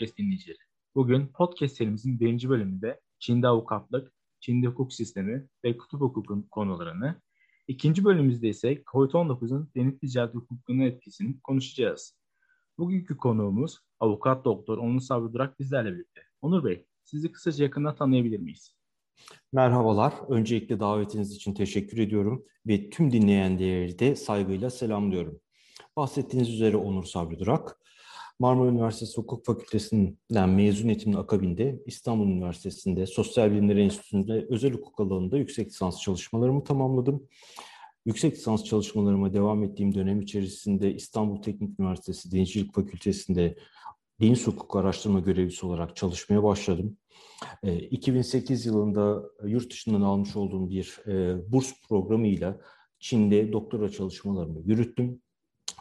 podcast dinleyicileri. Bugün podcast serimizin birinci bölümünde Çin'de avukatlık, Çin'de hukuk sistemi ve kutup hukukun konularını, ikinci bölümümüzde ise COVID-19'un deniz ticaret hukukuna etkisini konuşacağız. Bugünkü konuğumuz avukat doktor Onur Sabri Durak bizlerle birlikte. Onur Bey, sizi kısaca yakından tanıyabilir miyiz? Merhabalar. Öncelikle davetiniz için teşekkür ediyorum ve tüm dinleyenleri de saygıyla selamlıyorum. Bahsettiğiniz üzere Onur Sabri Durak. Marmara Üniversitesi Hukuk Fakültesinden mezun etimin akabinde İstanbul Üniversitesi'nde Sosyal Bilimler Enstitüsü'nde özel hukuk alanında yüksek lisans çalışmalarımı tamamladım. Yüksek lisans çalışmalarıma devam ettiğim dönem içerisinde İstanbul Teknik Üniversitesi Denizcilik Fakültesi'nde deniz hukuk araştırma görevlisi olarak çalışmaya başladım. 2008 yılında yurt dışından almış olduğum bir burs programıyla Çin'de doktora çalışmalarımı yürüttüm.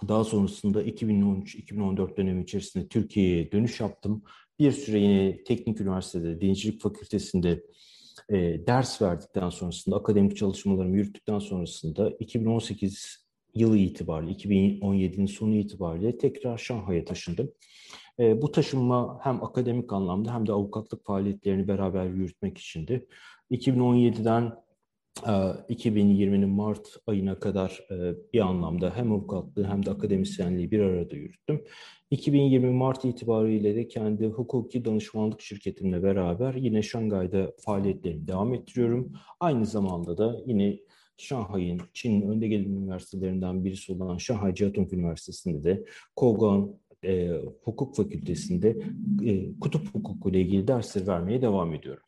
Daha sonrasında 2013-2014 dönemi içerisinde Türkiye'ye dönüş yaptım. Bir süre yine Teknik Üniversitede Denizcilik Fakültesi'nde e, ders verdikten sonrasında, akademik çalışmalarımı yürüttükten sonrasında 2018 yılı itibariyle, 2017'nin sonu itibariyle tekrar Şanghay'a taşındım. E, bu taşınma hem akademik anlamda hem de avukatlık faaliyetlerini beraber yürütmek içindi. 2017'den 2020'nin Mart ayına kadar bir anlamda hem avukatlığı hem de akademisyenliği bir arada yürüttüm. 2020 Mart itibariyle de kendi hukuki danışmanlık şirketimle beraber yine Şangay'da faaliyetlerimi devam ettiriyorum. Aynı zamanda da yine Şanghay'ın, Çin'in önde gelen üniversitelerinden birisi olan Şanghay Jiaotong Üniversitesi'nde de Kogan e, Hukuk Fakültesi'nde e, kutup hukuku ile ilgili dersler vermeye devam ediyorum.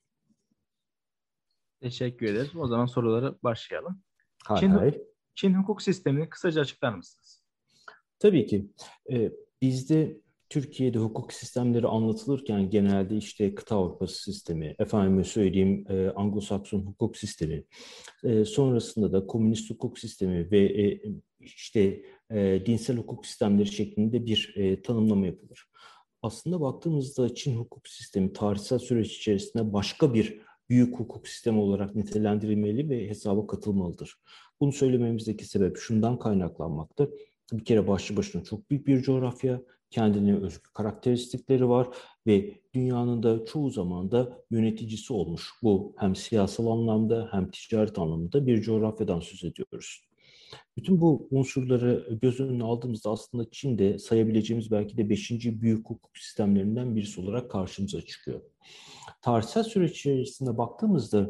Teşekkür ederiz. O zaman sorulara başlayalım. Hay Çin, hay. Çin hukuk sistemini kısaca açıklar mısınız? Tabii ki. Ee, bizde Türkiye'de hukuk sistemleri anlatılırken genelde işte kıta Avrupası sistemi, efendime söyleyeyim e, Anglo-Sakson hukuk sistemi, e, sonrasında da komünist hukuk sistemi ve e, işte e, dinsel hukuk sistemleri şeklinde bir e, tanımlama yapılır. Aslında baktığımızda Çin hukuk sistemi tarihsel süreç içerisinde başka bir büyük hukuk sistemi olarak nitelendirilmeli ve hesaba katılmalıdır. Bunu söylememizdeki sebep şundan kaynaklanmakta. Bir kere başlı başına çok büyük bir coğrafya, kendine özgü karakteristikleri var ve dünyanın da çoğu zaman da yöneticisi olmuş. Bu hem siyasal anlamda hem ticaret anlamında bir coğrafyadan söz ediyoruz. Bütün bu unsurları göz önüne aldığımızda aslında Çin'de sayabileceğimiz belki de beşinci büyük hukuk sistemlerinden birisi olarak karşımıza çıkıyor. Tarihsel süreç içerisinde baktığımızda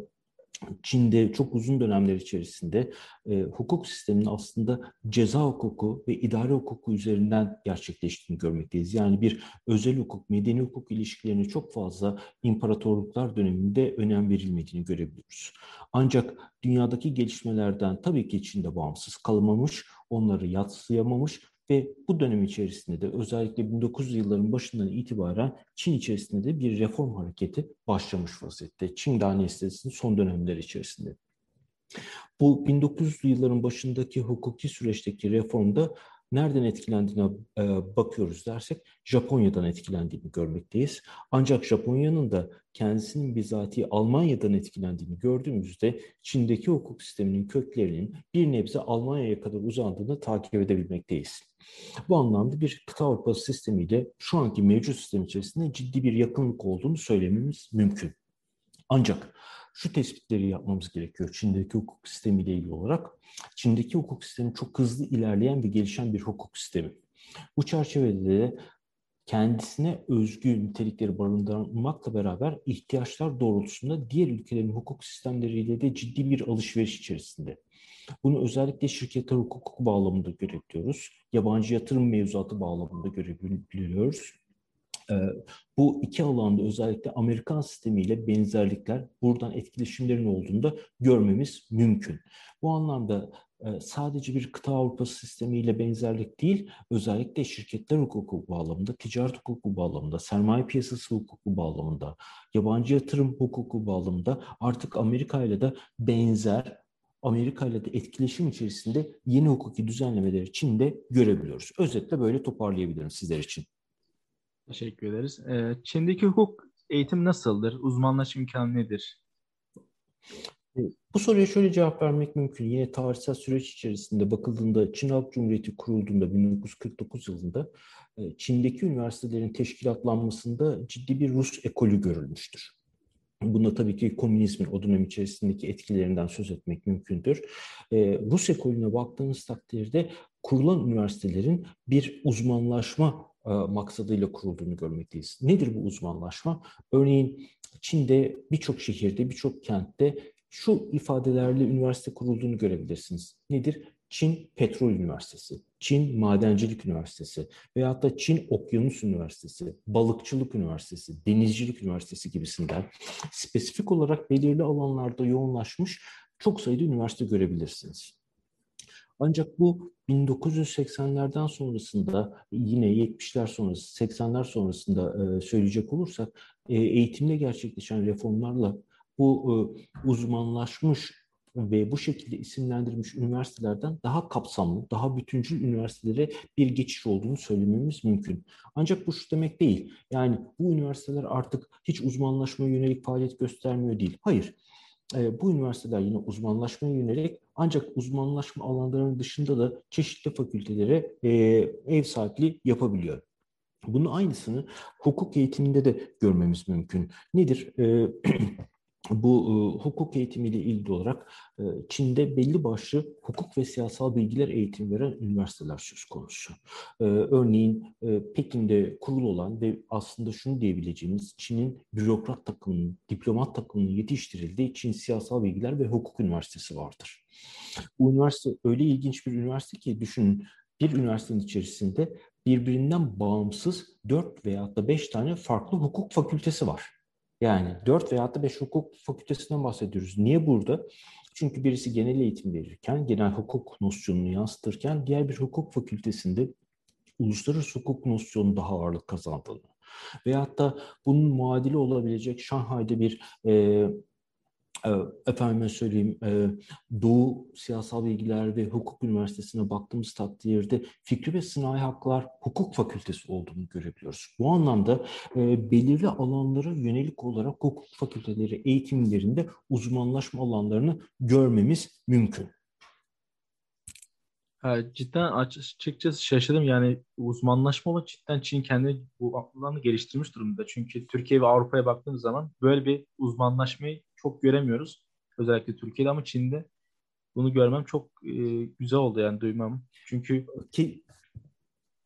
Çin'de çok uzun dönemler içerisinde e, hukuk sisteminin aslında ceza hukuku ve idare hukuku üzerinden gerçekleştiğini görmekteyiz. Yani bir özel hukuk, medeni hukuk ilişkilerine çok fazla imparatorluklar döneminde önem verilmediğini görebiliyoruz. Ancak dünyadaki gelişmelerden tabii ki Çin'de bağımsız kalamamış, onları yatsıyamamış ve bu dönem içerisinde de özellikle 1900 yılların başından itibaren Çin içerisinde de bir reform hareketi başlamış vaziyette. Çin Danesitesi'nin son dönemleri içerisinde. Bu 1900'lü yılların başındaki hukuki süreçteki reformda nereden etkilendiğine e, bakıyoruz dersek Japonya'dan etkilendiğini görmekteyiz. Ancak Japonya'nın da kendisinin bizatihi Almanya'dan etkilendiğini gördüğümüzde Çin'deki hukuk sisteminin köklerinin bir nebze Almanya'ya kadar uzandığını takip edebilmekteyiz. Bu anlamda bir kıta Avrupası sistemiyle şu anki mevcut sistem içerisinde ciddi bir yakınlık olduğunu söylememiz mümkün. Ancak şu tespitleri yapmamız gerekiyor Çin'deki hukuk sistemiyle ilgili olarak. Çin'deki hukuk sistemi çok hızlı ilerleyen ve gelişen bir hukuk sistemi. Bu çerçevede de kendisine özgü nitelikleri barındırmakla beraber ihtiyaçlar doğrultusunda diğer ülkelerin hukuk sistemleriyle de ciddi bir alışveriş içerisinde. Bunu özellikle şirketler hukuku bağlamında görebiliyoruz. Yabancı yatırım mevzuatı bağlamında görebiliyoruz. Ee, bu iki alanda özellikle Amerikan sistemiyle benzerlikler, buradan etkileşimlerin olduğunda görmemiz mümkün. Bu anlamda e, sadece bir kıta Avrupası sistemiyle benzerlik değil, özellikle şirketler hukuku bağlamında, ticaret hukuku bağlamında, sermaye piyasası hukuku bağlamında, yabancı yatırım hukuku bağlamında artık Amerika ile de benzer Amerika ile de etkileşim içerisinde yeni hukuki düzenlemeleri Çin'de görebiliyoruz. Özetle böyle toparlayabilirim sizler için. Teşekkür ederiz. Ee, Çin'deki hukuk eğitim nasıldır? Uzmanlaşma imkanı nedir? E, bu soruya şöyle cevap vermek mümkün. Yine tarihsel süreç içerisinde bakıldığında Çin Halk Cumhuriyeti kurulduğunda 1949 yılında e, Çin'deki üniversitelerin teşkilatlanmasında ciddi bir Rus ekolü görülmüştür. Bunda tabii ki komünizmin o dönem içerisindeki etkilerinden söz etmek mümkündür. Ee, Rus ekolüne baktığınız takdirde kurulan üniversitelerin bir uzmanlaşma e, maksadıyla kurulduğunu görmekteyiz. Nedir bu uzmanlaşma? Örneğin Çin'de birçok şehirde, birçok kentte şu ifadelerle üniversite kurulduğunu görebilirsiniz. Nedir? Çin Petrol Üniversitesi, Çin Madencilik Üniversitesi veyahut da Çin Okyanus Üniversitesi, Balıkçılık Üniversitesi, Denizcilik Üniversitesi gibisinden spesifik olarak belirli alanlarda yoğunlaşmış çok sayıda üniversite görebilirsiniz. Ancak bu 1980'lerden sonrasında yine 70'ler sonrası, 80'ler sonrasında e, söyleyecek olursak e, eğitimde gerçekleşen reformlarla bu e, uzmanlaşmış ve bu şekilde isimlendirilmiş üniversitelerden daha kapsamlı, daha bütüncül üniversitelere bir geçiş olduğunu söylememiz mümkün. Ancak bu şu demek değil. Yani bu üniversiteler artık hiç uzmanlaşmaya yönelik faaliyet göstermiyor değil. Hayır. E, bu üniversiteler yine uzmanlaşmaya yönelik ancak uzmanlaşma alanlarının dışında da çeşitli fakültelere e, ev sahipliği yapabiliyor. Bunun aynısını hukuk eğitiminde de görmemiz mümkün. Nedir? Bu e, hukuk eğitimiyle ilgili olarak e, Çin'de belli başlı hukuk ve siyasal bilgiler eğitim veren üniversiteler söz konusu. E, örneğin e, Pekin'de kurulu olan ve aslında şunu diyebileceğimiz Çin'in bürokrat takımının, diplomat takımının yetiştirildiği Çin Siyasal Bilgiler ve Hukuk Üniversitesi vardır. Bu üniversite öyle ilginç bir üniversite ki düşünün bir üniversitenin içerisinde birbirinden bağımsız 4 veya da 5 tane farklı hukuk fakültesi var. Yani 4 veya da 5 hukuk fakültesinden bahsediyoruz. Niye burada? Çünkü birisi genel eğitim verirken, genel hukuk nosyonunu yansıtırken diğer bir hukuk fakültesinde uluslararası hukuk nosyonu daha ağırlık kazandığını veyahut da bunun muadili olabilecek Şanghay'da bir e, efendime söyleyeyim Doğu Siyasal Bilgiler ve Hukuk Üniversitesi'ne baktığımız takdirde Fikri ve Sınai Haklar Hukuk Fakültesi olduğunu görebiliyoruz. Bu anlamda belirli alanlara yönelik olarak hukuk fakülteleri eğitimlerinde uzmanlaşma alanlarını görmemiz mümkün. cidden açıkçası şaşırdım. Yani uzmanlaşma olarak cidden Çin kendi bu alanını geliştirmiş durumda. Çünkü Türkiye ve Avrupa'ya baktığımız zaman böyle bir uzmanlaşmayı çok göremiyoruz. Özellikle Türkiye'de ama Çin'de bunu görmem çok e, güzel oldu yani duymam. Çünkü ki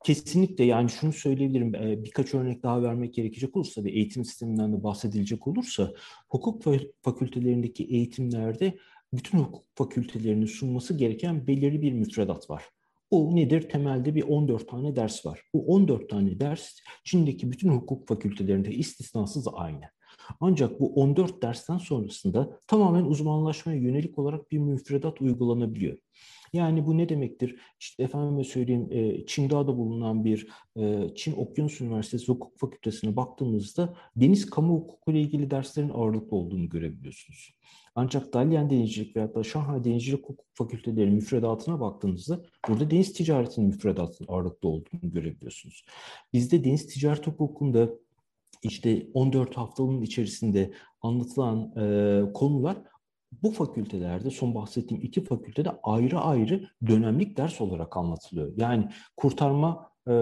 Kesinlikle yani şunu söyleyebilirim birkaç örnek daha vermek gerekecek olursa ve eğitim sisteminden de bahsedilecek olursa hukuk fakültelerindeki eğitimlerde bütün hukuk fakültelerinin sunması gereken belirli bir müfredat var. Bu nedir? Temelde bir 14 tane ders var. Bu 14 tane ders Çin'deki bütün hukuk fakültelerinde istisnasız aynı. Ancak bu 14 dersten sonrasında tamamen uzmanlaşmaya yönelik olarak bir müfredat uygulanabiliyor. Yani bu ne demektir? İşte efendime söyleyeyim e, Çingda'da bulunan bir e, Çin Okyanus Üniversitesi Hukuk Fakültesine baktığımızda deniz kamu hukuku ile ilgili derslerin ağırlıklı olduğunu görebiliyorsunuz. Ancak Dalian Denizcilik veya da Şanghay Denizcilik Hukuk Fakülteleri müfredatına baktığınızda burada deniz ticaretinin müfredatının ağırlıklı olduğunu görebiliyorsunuz. Bizde deniz ticaret hukukunda işte 14 haftalığın içerisinde anlatılan e, konular bu fakültelerde son bahsettiğim iki fakültede ayrı ayrı dönemlik ders olarak anlatılıyor. Yani kurtarma e,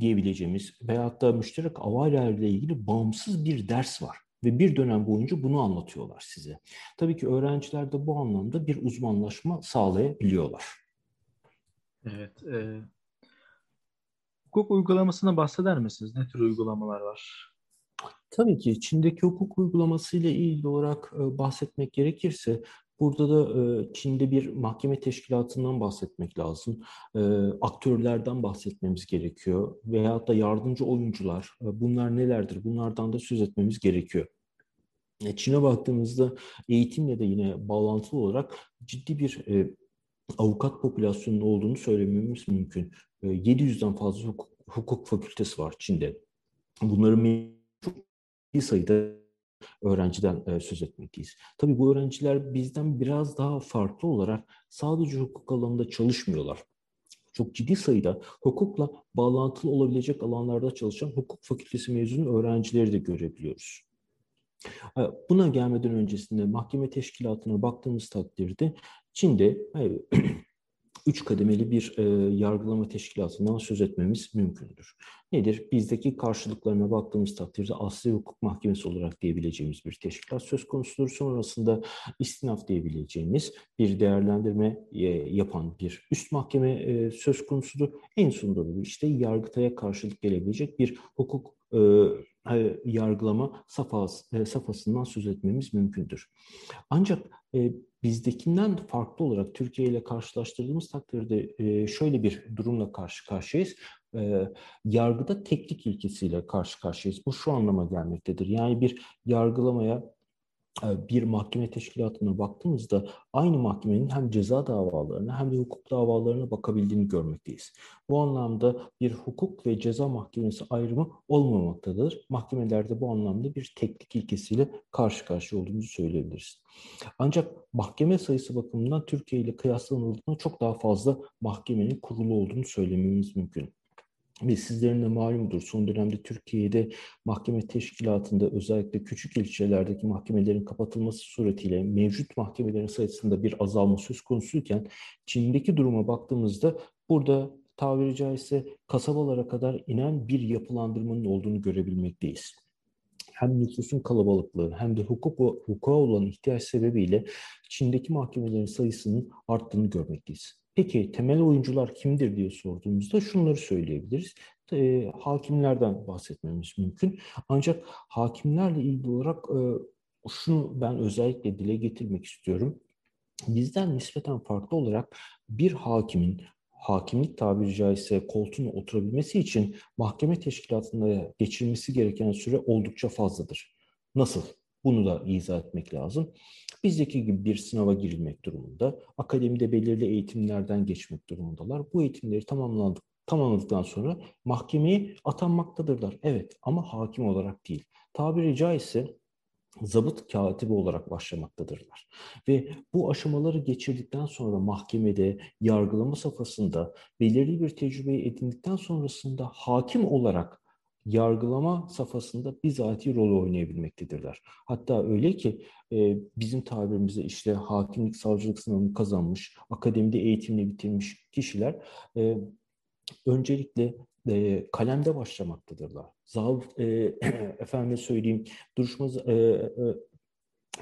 diyebileceğimiz veyahut da müşterek havayla ile ilgili bağımsız bir ders var. Ve bir dönem boyunca bunu anlatıyorlar size. Tabii ki öğrenciler de bu anlamda bir uzmanlaşma sağlayabiliyorlar. Evet. E, hukuk uygulamasına bahseder misiniz? Ne tür uygulamalar var? Tabii ki Çin'deki hukuk uygulaması ile ilgili olarak e, bahsetmek gerekirse burada da e, Çin'de bir mahkeme teşkilatından bahsetmek lazım. E, aktörlerden bahsetmemiz gerekiyor veyahut da yardımcı oyuncular. bunlar nelerdir? Bunlardan da söz etmemiz gerekiyor. Çin'e baktığımızda eğitimle de yine bağlantılı olarak ciddi bir avukat popülasyonunun olduğunu söylememiz mümkün. 700'den fazla hukuk, hukuk fakültesi var Çin'de. Bunların sayıda öğrenciden e, söz etmekteyiz. Tabii bu öğrenciler bizden biraz daha farklı olarak sadece hukuk alanında çalışmıyorlar. Çok ciddi sayıda hukukla bağlantılı olabilecek alanlarda çalışan hukuk fakültesi mezunu öğrencileri de görebiliyoruz. Buna gelmeden öncesinde mahkeme teşkilatına baktığımız takdirde Çin'de üç kademeli bir e, yargılama teşkilatından söz etmemiz mümkündür. Nedir? Bizdeki karşılıklarına baktığımız takdirde Asya Hukuk Mahkemesi olarak diyebileceğimiz bir teşkilat söz konusudur. Sonrasında istinaf diyebileceğimiz bir değerlendirme e, yapan bir üst mahkeme e, söz konusudur. En sonunda işte Yargıtay'a karşılık gelebilecek bir hukuk e, yargılama safhası, e, safhasından söz etmemiz mümkündür. Ancak e, bizdekinden farklı olarak Türkiye ile karşılaştırdığımız takdirde e, şöyle bir durumla karşı karşıyayız. E, yargıda teknik ilkesiyle karşı karşıyayız. Bu şu anlama gelmektedir. Yani bir yargılamaya bir mahkeme teşkilatına baktığımızda aynı mahkemenin hem ceza davalarına hem de hukuk davalarına bakabildiğini görmekteyiz. Bu anlamda bir hukuk ve ceza mahkemesi ayrımı olmamaktadır. Mahkemelerde bu anlamda bir teknik ilkesiyle karşı karşıya olduğumuzu söyleyebiliriz. Ancak mahkeme sayısı bakımından Türkiye ile kıyaslanıldığında çok daha fazla mahkemenin kurulu olduğunu söylememiz mümkün. Ve sizlerin de malumdur son dönemde Türkiye'de mahkeme teşkilatında özellikle küçük ilçelerdeki mahkemelerin kapatılması suretiyle mevcut mahkemelerin sayısında bir azalma söz konusuyken Çin'deki duruma baktığımızda burada tabiri caizse kasabalara kadar inen bir yapılandırmanın olduğunu görebilmekteyiz hem nüfusun kalabalıklığı hem de hukuk hukuka olan ihtiyaç sebebiyle Çin'deki mahkemelerin sayısının arttığını görmekteyiz. Peki temel oyuncular kimdir diye sorduğumuzda şunları söyleyebiliriz. E, hakimlerden bahsetmemiz mümkün. Ancak hakimlerle ilgili olarak e, şunu ben özellikle dile getirmek istiyorum. Bizden nispeten farklı olarak bir hakimin hakimlik tabiri caizse koltuğuna oturabilmesi için mahkeme teşkilatında geçirmesi gereken süre oldukça fazladır. Nasıl? Bunu da izah etmek lazım. Bizdeki gibi bir sınava girilmek durumunda, akademide belirli eğitimlerden geçmek durumundalar. Bu eğitimleri tamamlandık, tamamladıktan sonra mahkemeye atanmaktadırlar. Evet ama hakim olarak değil. Tabiri caizse zabıt katibi olarak başlamaktadırlar. Ve bu aşamaları geçirdikten sonra mahkemede, yargılama safhasında belirli bir tecrübeyi edindikten sonrasında hakim olarak yargılama safhasında bizatihi rol oynayabilmektedirler. Hatta öyle ki e, bizim tabirimizde işte hakimlik, savcılık sınavını kazanmış, akademide eğitimini bitirmiş kişiler e, öncelikle e, kalemde başlamaktadırlar. Zabıt, e, efendim söyleyeyim, duruşma e,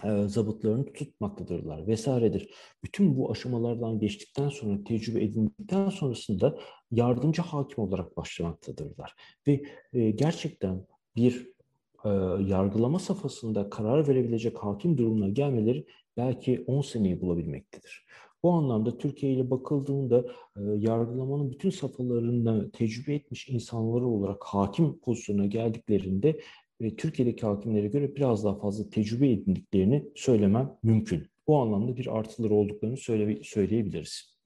e, zabıtlarını tutmaktadırlar vesairedir. Bütün bu aşamalardan geçtikten sonra, tecrübe edindikten sonrasında yardımcı hakim olarak başlamaktadırlar. Ve e, gerçekten bir e, yargılama safhasında karar verebilecek hakim durumuna gelmeleri belki 10 seneyi bulabilmektedir. Bu anlamda Türkiye ile bakıldığında e, yargılamanın bütün safhalarında tecrübe etmiş insanları olarak hakim pozisyonuna geldiklerinde ve Türkiye'deki hakimlere göre biraz daha fazla tecrübe edindiklerini söylemem mümkün. Bu anlamda bir artıları olduklarını söyle, söyleyebiliriz.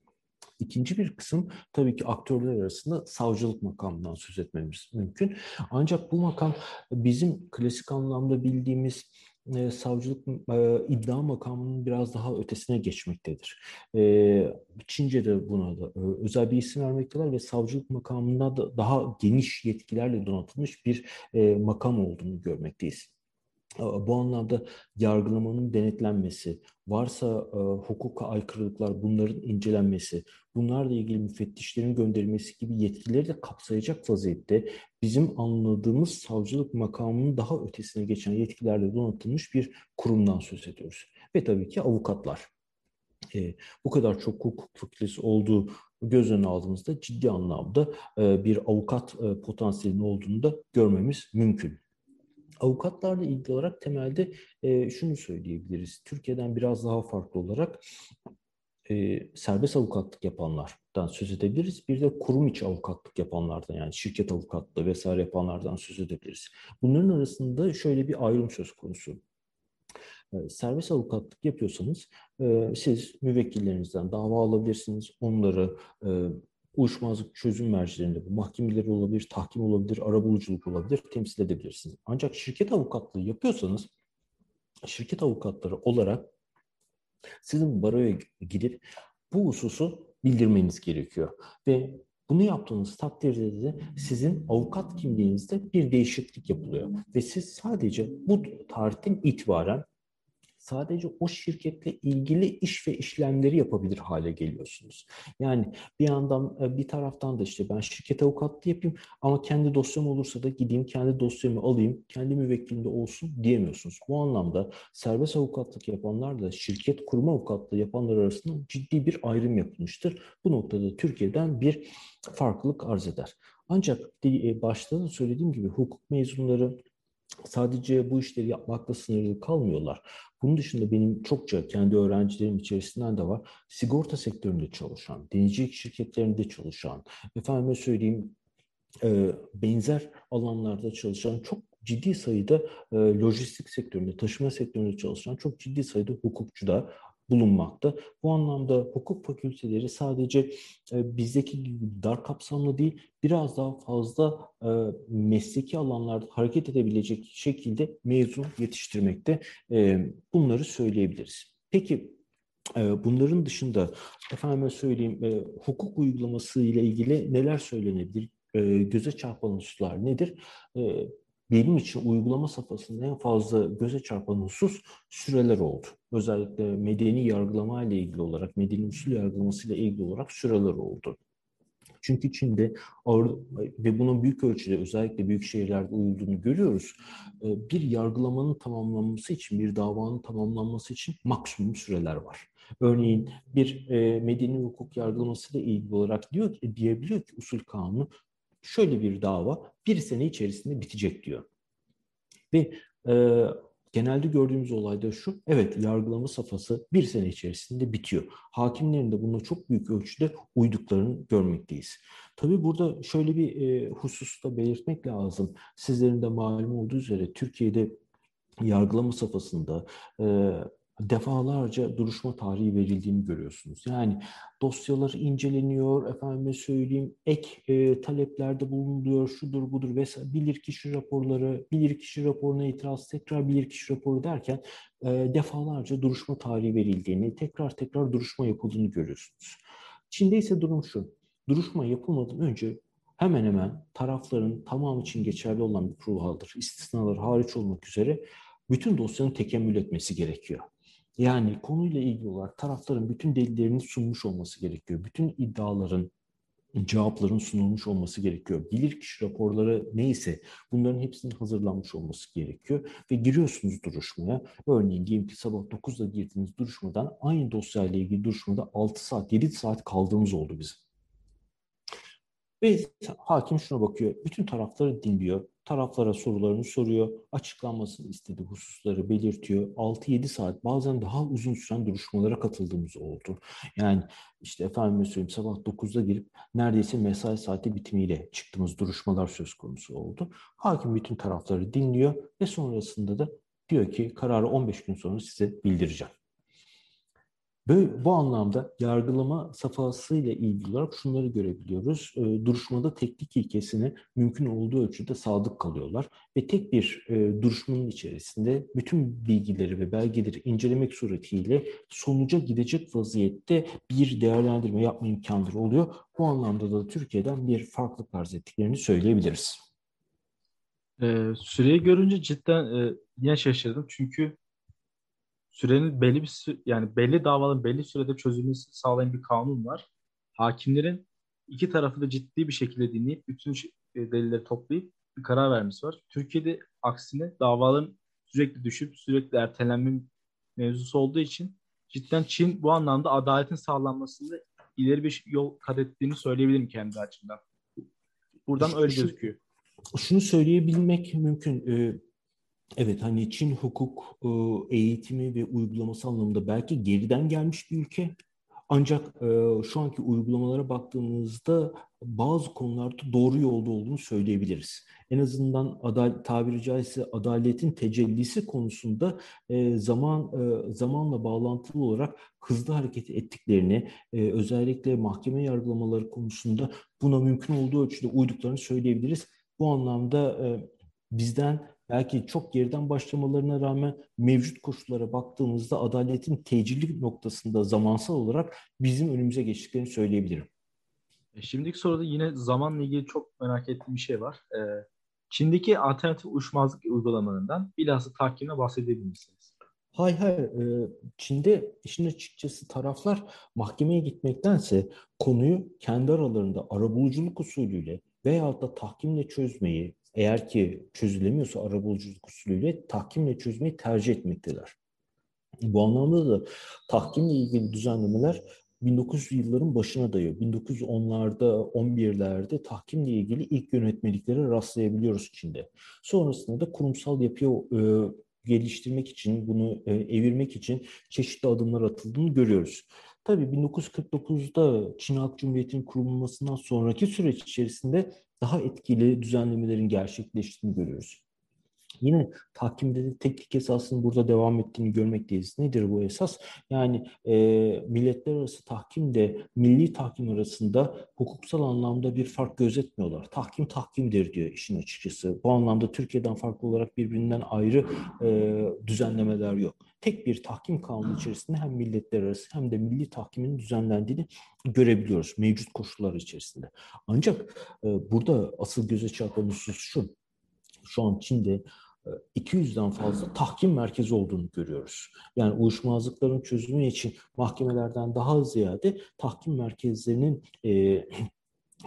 İkinci bir kısım tabii ki aktörler arasında savcılık makamından söz etmemiz mümkün. Ancak bu makam bizim klasik anlamda bildiğimiz e, savcılık e, iddia makamının biraz daha ötesine geçmektedir. E, Çince'de buna da e, özel bir isim vermekteler ve savcılık makamında da daha geniş yetkilerle donatılmış bir e, makam olduğunu görmekteyiz. Bu anlamda yargılamanın denetlenmesi, varsa e, hukuka aykırılıklar bunların incelenmesi, bunlarla ilgili müfettişlerin gönderilmesi gibi yetkileri de kapsayacak vaziyette bizim anladığımız savcılık makamının daha ötesine geçen yetkilerle donatılmış bir kurumdan söz ediyoruz. Ve tabii ki avukatlar. E, bu kadar çok hukuk fakültesi olduğu göz önüne aldığımızda ciddi anlamda e, bir avukat e, potansiyelinin olduğunu da görmemiz mümkün. Avukatlarla ilgili olarak temelde e, şunu söyleyebiliriz. Türkiye'den biraz daha farklı olarak e, serbest avukatlık yapanlardan söz edebiliriz. Bir de kurum içi avukatlık yapanlardan yani şirket avukatlığı vesaire yapanlardan söz edebiliriz. Bunların arasında şöyle bir ayrım söz konusu. Serbest avukatlık yapıyorsanız siz müvekkillerinizden dava alabilirsiniz. Onları uyuşmazlık çözüm mercilerinde bu mahkemeleri olabilir, tahkim olabilir, arabuluculuk olabilir, temsil edebilirsiniz. Ancak şirket avukatlığı yapıyorsanız şirket avukatları olarak sizin baroya gidip bu hususu bildirmeniz gerekiyor. Ve Bunu yaptığınız takdirde de sizin avukat kimliğinizde bir değişiklik yapılıyor. Ve siz sadece bu tarihten itibaren sadece o şirketle ilgili iş ve işlemleri yapabilir hale geliyorsunuz. Yani bir yandan e, bir taraftan da işte ben şirket avukatlığı yapayım ama kendi dosyam olursa da gideyim kendi dosyamı alayım, kendi müvekkilimde olsun diyemiyorsunuz. Bu anlamda serbest avukatlık yapanlar da şirket kurma avukatlığı yapanlar arasında ciddi bir ayrım yapılmıştır. Bu noktada Türkiye'den bir farklılık arz eder. Ancak e, başta da söylediğim gibi hukuk mezunları sadece bu işleri yapmakla sınırlı kalmıyorlar. Bunun dışında benim çokça kendi öğrencilerim içerisinden de var. Sigorta sektöründe çalışan, denizcilik şirketlerinde çalışan, efendime söyleyeyim e, benzer alanlarda çalışan çok ciddi sayıda e, lojistik sektöründe, taşıma sektöründe çalışan çok ciddi sayıda hukukçu da bulunmakta. Bu anlamda hukuk fakülteleri sadece e, bizdeki gibi dar kapsamlı değil, biraz daha fazla e, mesleki alanlarda hareket edebilecek şekilde mezun yetiştirmekte. E, bunları söyleyebiliriz. Peki bunların dışında efendime söyleyeyim hukuk uygulaması ile ilgili neler söylenebilir? Göze çarpan hususlar nedir? Benim için uygulama safhasında en fazla göze çarpan husus süreler oldu. Özellikle medeni yargılama ile ilgili olarak, medeni usul yargılaması ile ilgili olarak süreler oldu. Çünkü Çin'de ve bunun büyük ölçüde özellikle büyük şehirlerde uyulduğunu görüyoruz. Ee, bir yargılamanın tamamlanması için, bir davanın tamamlanması için maksimum süreler var. Örneğin bir e, medeni hukuk yargılaması ile ilgili olarak diyor ki, diyebiliyor ki usul kanunu şöyle bir dava bir sene içerisinde bitecek diyor. Ve e, genelde gördüğümüz olay da şu, evet yargılama safhası bir sene içerisinde bitiyor. Hakimlerin de buna çok büyük ölçüde uyduklarını görmekteyiz. Tabii burada şöyle bir e, hususta belirtmek lazım. Sizlerin de malum olduğu üzere Türkiye'de yargılama safhasında e, defalarca duruşma tarihi verildiğini görüyorsunuz. Yani dosyalar inceleniyor, efendime söyleyeyim ek e, taleplerde bulunuluyor, şudur budur vesaire bilirkişi raporları, bilirkişi raporuna itiraz, tekrar bilirkişi raporu derken e, defalarca duruşma tarihi verildiğini, tekrar tekrar duruşma yapıldığını görüyorsunuz. Çin'de ise durum şu, duruşma yapılmadan önce hemen hemen tarafların tamamı için geçerli olan bir kuraldır. İstisnalar hariç olmak üzere bütün dosyanın tekemmül etmesi gerekiyor. Yani konuyla ilgili olarak tarafların bütün delillerini sunmuş olması gerekiyor. Bütün iddiaların, cevapların sunulmuş olması gerekiyor. Bilirkişi raporları neyse bunların hepsinin hazırlanmış olması gerekiyor. Ve giriyorsunuz duruşmaya. Örneğin diyelim ki sabah 9'da girdiğiniz duruşmadan aynı dosyayla ilgili duruşmada 6 saat, 7 saat kaldığımız oldu bizim. Ve hakim şuna bakıyor. Bütün tarafları dinliyor taraflara sorularını soruyor, açıklanmasını istediği hususları belirtiyor. 6-7 saat bazen daha uzun süren duruşmalara katıldığımız oldu. Yani işte efendim söyleyeyim sabah 9'da girip neredeyse mesai saati bitimiyle çıktığımız duruşmalar söz konusu oldu. Hakim bütün tarafları dinliyor ve sonrasında da diyor ki kararı 15 gün sonra size bildireceğim. Böyle, bu anlamda yargılama safhasıyla ilgili olarak şunları görebiliyoruz. E, duruşmada teknik ilkesine mümkün olduğu ölçüde sadık kalıyorlar ve tek bir e, duruşmanın içerisinde bütün bilgileri ve belgeleri incelemek suretiyle sonuca gidecek vaziyette bir değerlendirme yapma imkanları oluyor. Bu anlamda da Türkiye'den bir farklı arz ettiklerini söyleyebiliriz. E, süreyi görünce cidden e, yine şaşırdım çünkü sürenin belli bir yani belli davaların belli sürede çözülmesini sağlayan bir kanun var. Hakimlerin iki tarafı da ciddi bir şekilde dinleyip bütün e, delilleri toplayıp bir karar vermesi var. Türkiye'de aksine davaların sürekli düşüp sürekli ertelenme mevzusu olduğu için cidden Çin bu anlamda adaletin sağlanmasında ileri bir yol kat ettiğini söyleyebilirim kendi açımdan. Buradan öyle gözüküyor. Şunu söyleyebilmek mümkün. Ee, Evet hani Çin hukuk e, eğitimi ve uygulaması anlamında belki geriden gelmiş bir ülke. Ancak e, şu anki uygulamalara baktığımızda bazı konularda doğru yolda olduğunu söyleyebiliriz. En azından adal, tabiri caizse adaletin tecellisi konusunda e, zaman zamanla bağlantılı olarak hızlı hareket ettiklerini, özellikle mahkeme yargılamaları konusunda buna mümkün olduğu ölçüde uyduklarını söyleyebiliriz. Bu anlamda bizden belki çok geriden başlamalarına rağmen mevcut koşullara baktığımızda adaletin tecillik noktasında zamansal olarak bizim önümüze geçtiklerini söyleyebilirim. E, şimdiki soruda yine zamanla ilgili çok merak ettiğim bir şey var. Ee, Çin'deki alternatif uyuşmazlık uygulamalarından bilhassa takibine bahsedebilir misiniz? Hay hay. E, Çin'de işin açıkçası taraflar mahkemeye gitmektense konuyu kendi aralarında arabuluculuk usulüyle veyahut da tahkimle çözmeyi eğer ki çözülemiyorsa arabuluculuk usulüyle tahkimle çözmeyi tercih etmekteler. Bu anlamda da tahkimle ilgili düzenlemeler 1900 yılların başına dayıyor. 1910'larda, 11'lerde tahkimle ilgili ilk yönetmeliklere rastlayabiliyoruz Çin'de. Sonrasında da kurumsal yapıyı e, geliştirmek için, bunu e, evirmek için çeşitli adımlar atıldığını görüyoruz. Tabii 1949'da Çin Halk Cumhuriyeti'nin kurulmasından sonraki süreç içerisinde daha etkili düzenlemelerin gerçekleştiğini görüyoruz. Yine tahkimde de teknik esasının burada devam ettiğini görmekteyiz. Nedir bu esas? Yani e, milletler arası tahkimde milli tahkim arasında hukuksal anlamda bir fark gözetmiyorlar. Tahkim tahkimdir diyor işin açıkçası. Bu anlamda Türkiye'den farklı olarak birbirinden ayrı e, düzenlemeler yok. Tek bir tahkim kanunu içerisinde hem milletler arası hem de milli tahkimin düzenlendiğini görebiliyoruz mevcut koşullar içerisinde. Ancak e, burada asıl göze çarpan husus şu. Şu an Çin'de 200'den fazla tahkim merkezi olduğunu görüyoruz. Yani uyuşmazlıkların çözümü için mahkemelerden daha ziyade tahkim merkezlerinin e,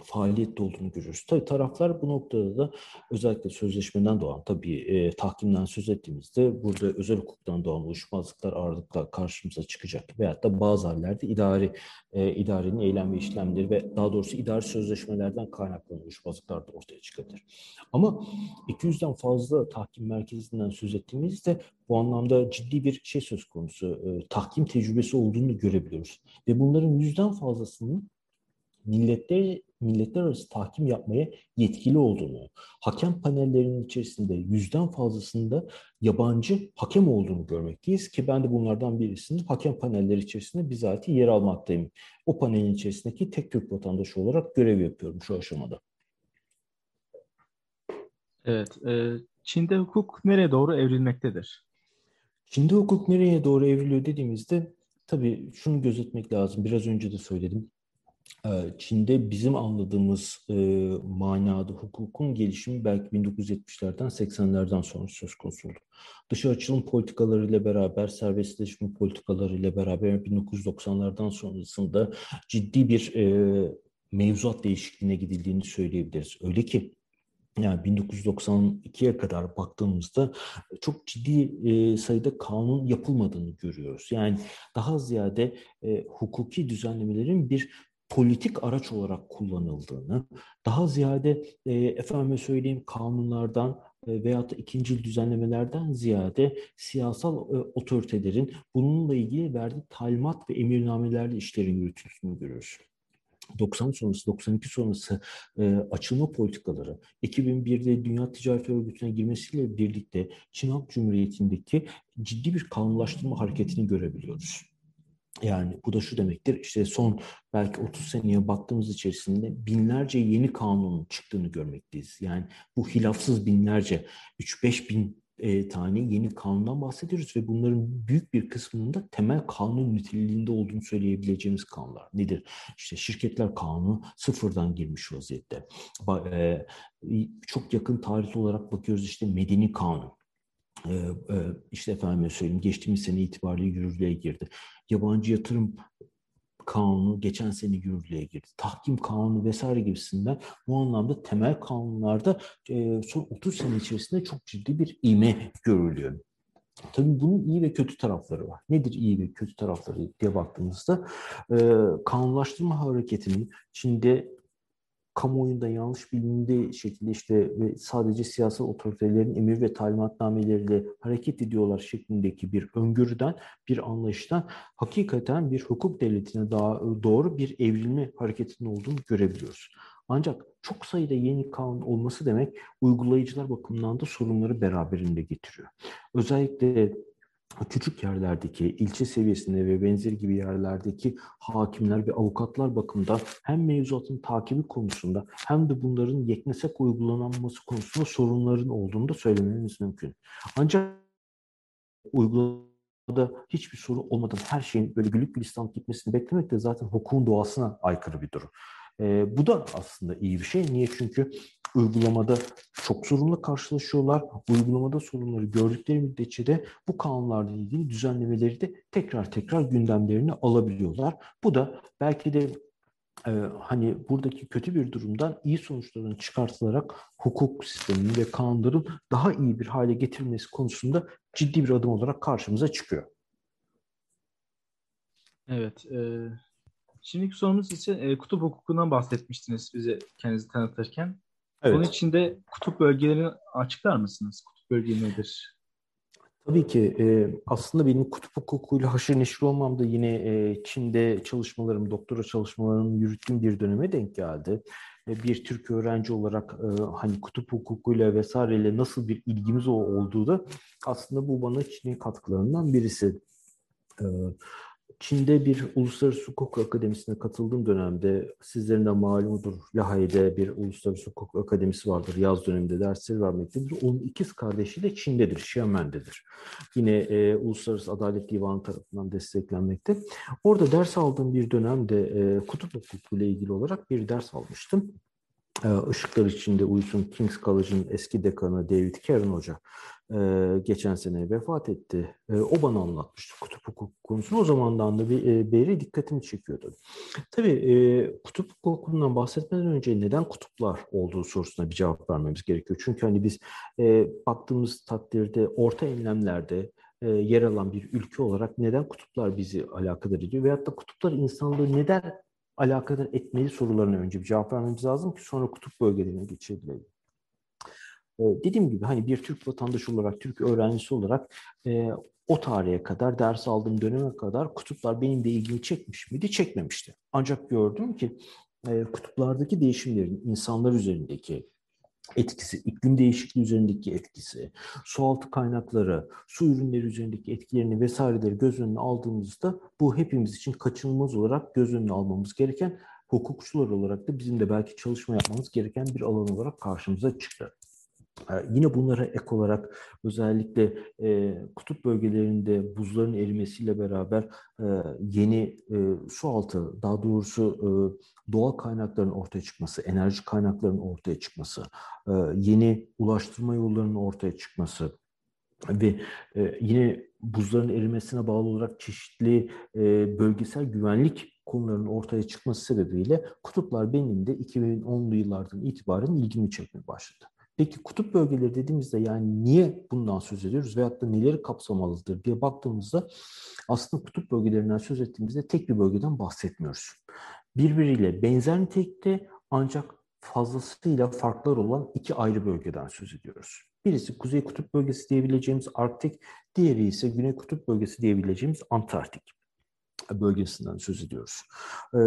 faaliyette olduğunu görüyoruz. Tabii taraflar bu noktada da özellikle sözleşmeden doğan, tabii e, tahkimden söz ettiğimizde burada özel hukuktan doğan uyuşmazlıklar ağırlıkla karşımıza çıkacak. Veyahut da bazı hallerde idari, e, idarenin eylem ve işlemleri ve daha doğrusu idari sözleşmelerden kaynaklanan uyuşmazlıklar da ortaya çıkabilir. Ama 200'den fazla tahkim merkezinden söz ettiğimizde bu anlamda ciddi bir şey söz konusu. E, tahkim tecrübesi olduğunu görebiliyoruz. Ve bunların yüzden fazlasının milletler milletler arası tahkim yapmaya yetkili olduğunu, hakem panellerinin içerisinde yüzden fazlasında yabancı hakem olduğunu görmekteyiz ki ben de bunlardan birisinin hakem panelleri içerisinde bizatihi yer almaktayım. O panelin içerisindeki tek Türk vatandaşı olarak görev yapıyorum şu aşamada. Evet, e, Çin'de hukuk nereye doğru evrilmektedir? Çin'de hukuk nereye doğru evriliyor dediğimizde tabii şunu gözetmek lazım. Biraz önce de söyledim. Ee, Çin'de bizim anladığımız e, manada hukukun gelişimi belki 1970'lerden 80'lerden sonra söz konusu oldu. Dışı açılım politikalarıyla beraber, serbestleşme politikalarıyla beraber 1990'lardan sonrasında ciddi bir e, mevzuat değişikliğine gidildiğini söyleyebiliriz. Öyle ki yani 1992'ye kadar baktığımızda çok ciddi e, sayıda kanun yapılmadığını görüyoruz. Yani daha ziyade e, hukuki düzenlemelerin bir politik araç olarak kullanıldığını, daha ziyade e, efendime söyleyeyim kanunlardan e, veyahut da ikinci düzenlemelerden ziyade siyasal e, otoritelerin bununla ilgili verdiği talimat ve emirnamelerle işlerin yürütüldüğünü görüyoruz. 90 sonrası, 92 sonrası e, açılma politikaları, 2001'de Dünya Ticaret Örgütü'ne girmesiyle birlikte Çin Halk Cumhuriyeti'ndeki ciddi bir kanunlaştırma hareketini görebiliyoruz. Yani bu da şu demektir işte son belki 30 seneye baktığımız içerisinde binlerce yeni kanunun çıktığını görmekteyiz. Yani bu hilafsız binlerce 3-5 bin e, tane yeni kanundan bahsediyoruz ve bunların büyük bir kısmının da temel kanun niteliğinde olduğunu söyleyebileceğimiz kanunlar. Nedir? İşte şirketler kanunu sıfırdan girmiş vaziyette. E, çok yakın tarih olarak bakıyoruz işte medeni kanun işte efendim söyleyeyim geçtiğimiz sene itibariyle yürürlüğe girdi. Yabancı yatırım kanunu geçen sene yürürlüğe girdi. Tahkim kanunu vesaire gibisinden bu anlamda temel kanunlarda son 30 sene içerisinde çok ciddi bir ivme görülüyor. Tabii bunun iyi ve kötü tarafları var. Nedir iyi ve kötü tarafları diye baktığımızda e, kanunlaştırma hareketinin Çin'de kamuoyunda yanlış bilindiği şekilde işte ve sadece siyasal otoritelerin emir ve talimatnameleriyle hareket ediyorlar şeklindeki bir öngörüden, bir anlayıştan hakikaten bir hukuk devletine daha doğru bir evrilme hareketinin olduğunu görebiliyoruz. Ancak çok sayıda yeni kanun olması demek uygulayıcılar bakımından da sorunları beraberinde getiriyor. Özellikle küçük yerlerdeki, ilçe seviyesinde ve benzeri gibi yerlerdeki hakimler ve avukatlar bakımından hem mevzuatın takibi konusunda hem de bunların yeknesek uygulanması konusunda sorunların olduğunu da söylememiz mümkün. Ancak uygulamada hiçbir sorun olmadan her şeyin böyle gülük gülistanlık gitmesini beklemek de zaten hukukun doğasına aykırı bir durum. E, bu da aslında iyi bir şey. Niye? Çünkü uygulamada çok sorunla karşılaşıyorlar. Uygulamada sorunları gördükleri müddetçe de bu kanunlarla ilgili düzenlemeleri de tekrar tekrar gündemlerine alabiliyorlar. Bu da belki de e, hani buradaki kötü bir durumdan iyi sonuçların çıkartılarak hukuk sisteminin ve kanunların daha iyi bir hale getirilmesi konusunda ciddi bir adım olarak karşımıza çıkıyor. Evet. E, şimdiki sorumuz ise e, kutup hukukundan bahsetmiştiniz bize kendinizi tanıtırken. Evet. Bunun içinde kutup bölgelerini açıklar mısınız? Kutup bölgeleri nedir? Tabii ki e, aslında benim kutup hukukuyla haşır neşir olmam da yine e, Çin'de çalışmalarım, doktora çalışmalarımı yürüttüğüm bir döneme denk geldi. E, bir Türk öğrenci olarak e, hani kutup hukukuyla vesaireyle nasıl bir ilgimiz olduğu da aslında bu bana Çin'in katkılarından birisi. E, Çin'de bir uluslararası hukuk akademisine katıldığım dönemde sizlerin de malumudur Lahey'de bir uluslararası hukuk akademisi vardır. Yaz döneminde dersleri vermektedir. Onun ikiz kardeşi de Çin'dedir, Xiamen'dedir. Yine e, Uluslararası Adalet Divanı tarafından desteklenmekte. Orada ders aldığım bir dönemde e, kutup hukuku ile ilgili olarak bir ders almıştım. Işıklar içinde uyusun King's College'ın eski dekanı David Karen Hoca geçen sene vefat etti. O bana anlatmıştı kutup hukuku konusunu. O zamandan da bir beri dikkatimi çekiyordu. Tabii kutup hukukundan bahsetmeden önce neden kutuplar olduğu sorusuna bir cevap vermemiz gerekiyor. Çünkü hani biz baktığımız takdirde orta enlemlerde yer alan bir ülke olarak neden kutuplar bizi alakadar ediyor? Veyahut da kutuplar insanlığı neden alakadar etmeli sorularına önce bir cevap vermemiz lazım ki sonra kutup bölgelerine geçebilelim. Ee, dediğim gibi hani bir Türk vatandaşı olarak, Türk öğrencisi olarak e, o tarihe kadar, ders aldığım döneme kadar kutuplar benim de ilgimi çekmiş miydi? Çekmemişti. Ancak gördüm ki e, kutuplardaki değişimlerin insanlar üzerindeki etkisi, iklim değişikliği üzerindeki etkisi, sualtı kaynakları, su ürünleri üzerindeki etkilerini vesaireleri göz önüne aldığımızda bu hepimiz için kaçınılmaz olarak göz önüne almamız gereken hukukçular olarak da bizim de belki çalışma yapmamız gereken bir alan olarak karşımıza çıktı. Ee, yine bunlara ek olarak özellikle e, kutup bölgelerinde buzların erimesiyle beraber e, yeni e, su altı, daha doğrusu e, doğal kaynakların ortaya çıkması, enerji kaynaklarının ortaya çıkması, e, yeni ulaştırma yollarının ortaya çıkması ve e, yine buzların erimesine bağlı olarak çeşitli e, bölgesel güvenlik konularının ortaya çıkması sebebiyle kutuplar benim de 2010'lu yıllardan itibaren ilgimi çekmeye başladı. Peki kutup bölgeleri dediğimizde yani niye bundan söz ediyoruz veyahut da neleri kapsamalıdır diye baktığımızda aslında kutup bölgelerinden söz ettiğimizde tek bir bölgeden bahsetmiyoruz. Birbiriyle benzer nitelikte ancak fazlasıyla farklar olan iki ayrı bölgeden söz ediyoruz. Birisi Kuzey Kutup Bölgesi diyebileceğimiz Arktik, diğeri ise Güney Kutup Bölgesi diyebileceğimiz Antarktik bölgesinden söz ediyoruz. Ee,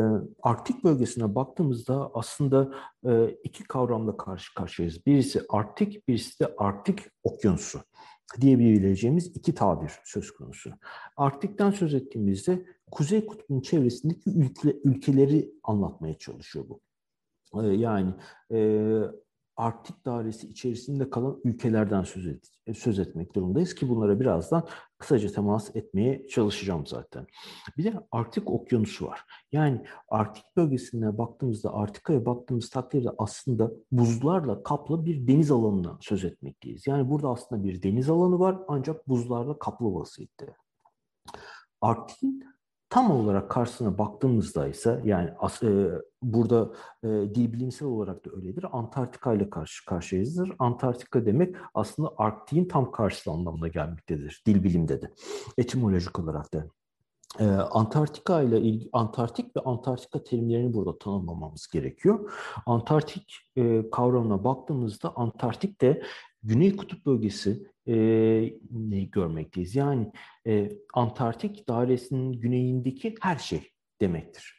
Arktik bölgesine baktığımızda aslında e, iki kavramla karşı karşıyayız. Birisi Arktik, birisi de Arktik Okyanusu diyebileceğimiz iki tabir söz konusu. Arktik'ten söz ettiğimizde Kuzey Kutbu'nun çevresindeki ülke, ülkeleri anlatmaya çalışıyor bu. Ee, yani e, Arktik dairesi içerisinde kalan ülkelerden söz, et, söz etmek durumundayız ki bunlara birazdan kısaca temas etmeye çalışacağım zaten. Bir de Arktik Okyanusu var. Yani Arktik bölgesine baktığımızda, Arktika'ya baktığımız takdirde aslında buzlarla kaplı bir deniz alanına söz etmekteyiz. Yani burada aslında bir deniz alanı var ancak buzlarla kaplı vaziyette. Arktik'in tam olarak karşısına baktığımızda ise yani e, burada e, dil bilimsel olarak da öyledir. Antarktika ile karşı karşıyayızdır. Antarktika demek aslında Arktik'in tam karşısı anlamına gelmektedir. Dil bilimde de. Etimolojik olarak da. Ee, Antarktika ile ilgili Antarktik ve Antarktika terimlerini burada tanımlamamız gerekiyor. Antarktik e, kavramına baktığımızda Antarktik de Güney Kutup bölgesi e, ne görmekteyiz. Yani e, Antarktik dairesinin güneyindeki her şey demektir.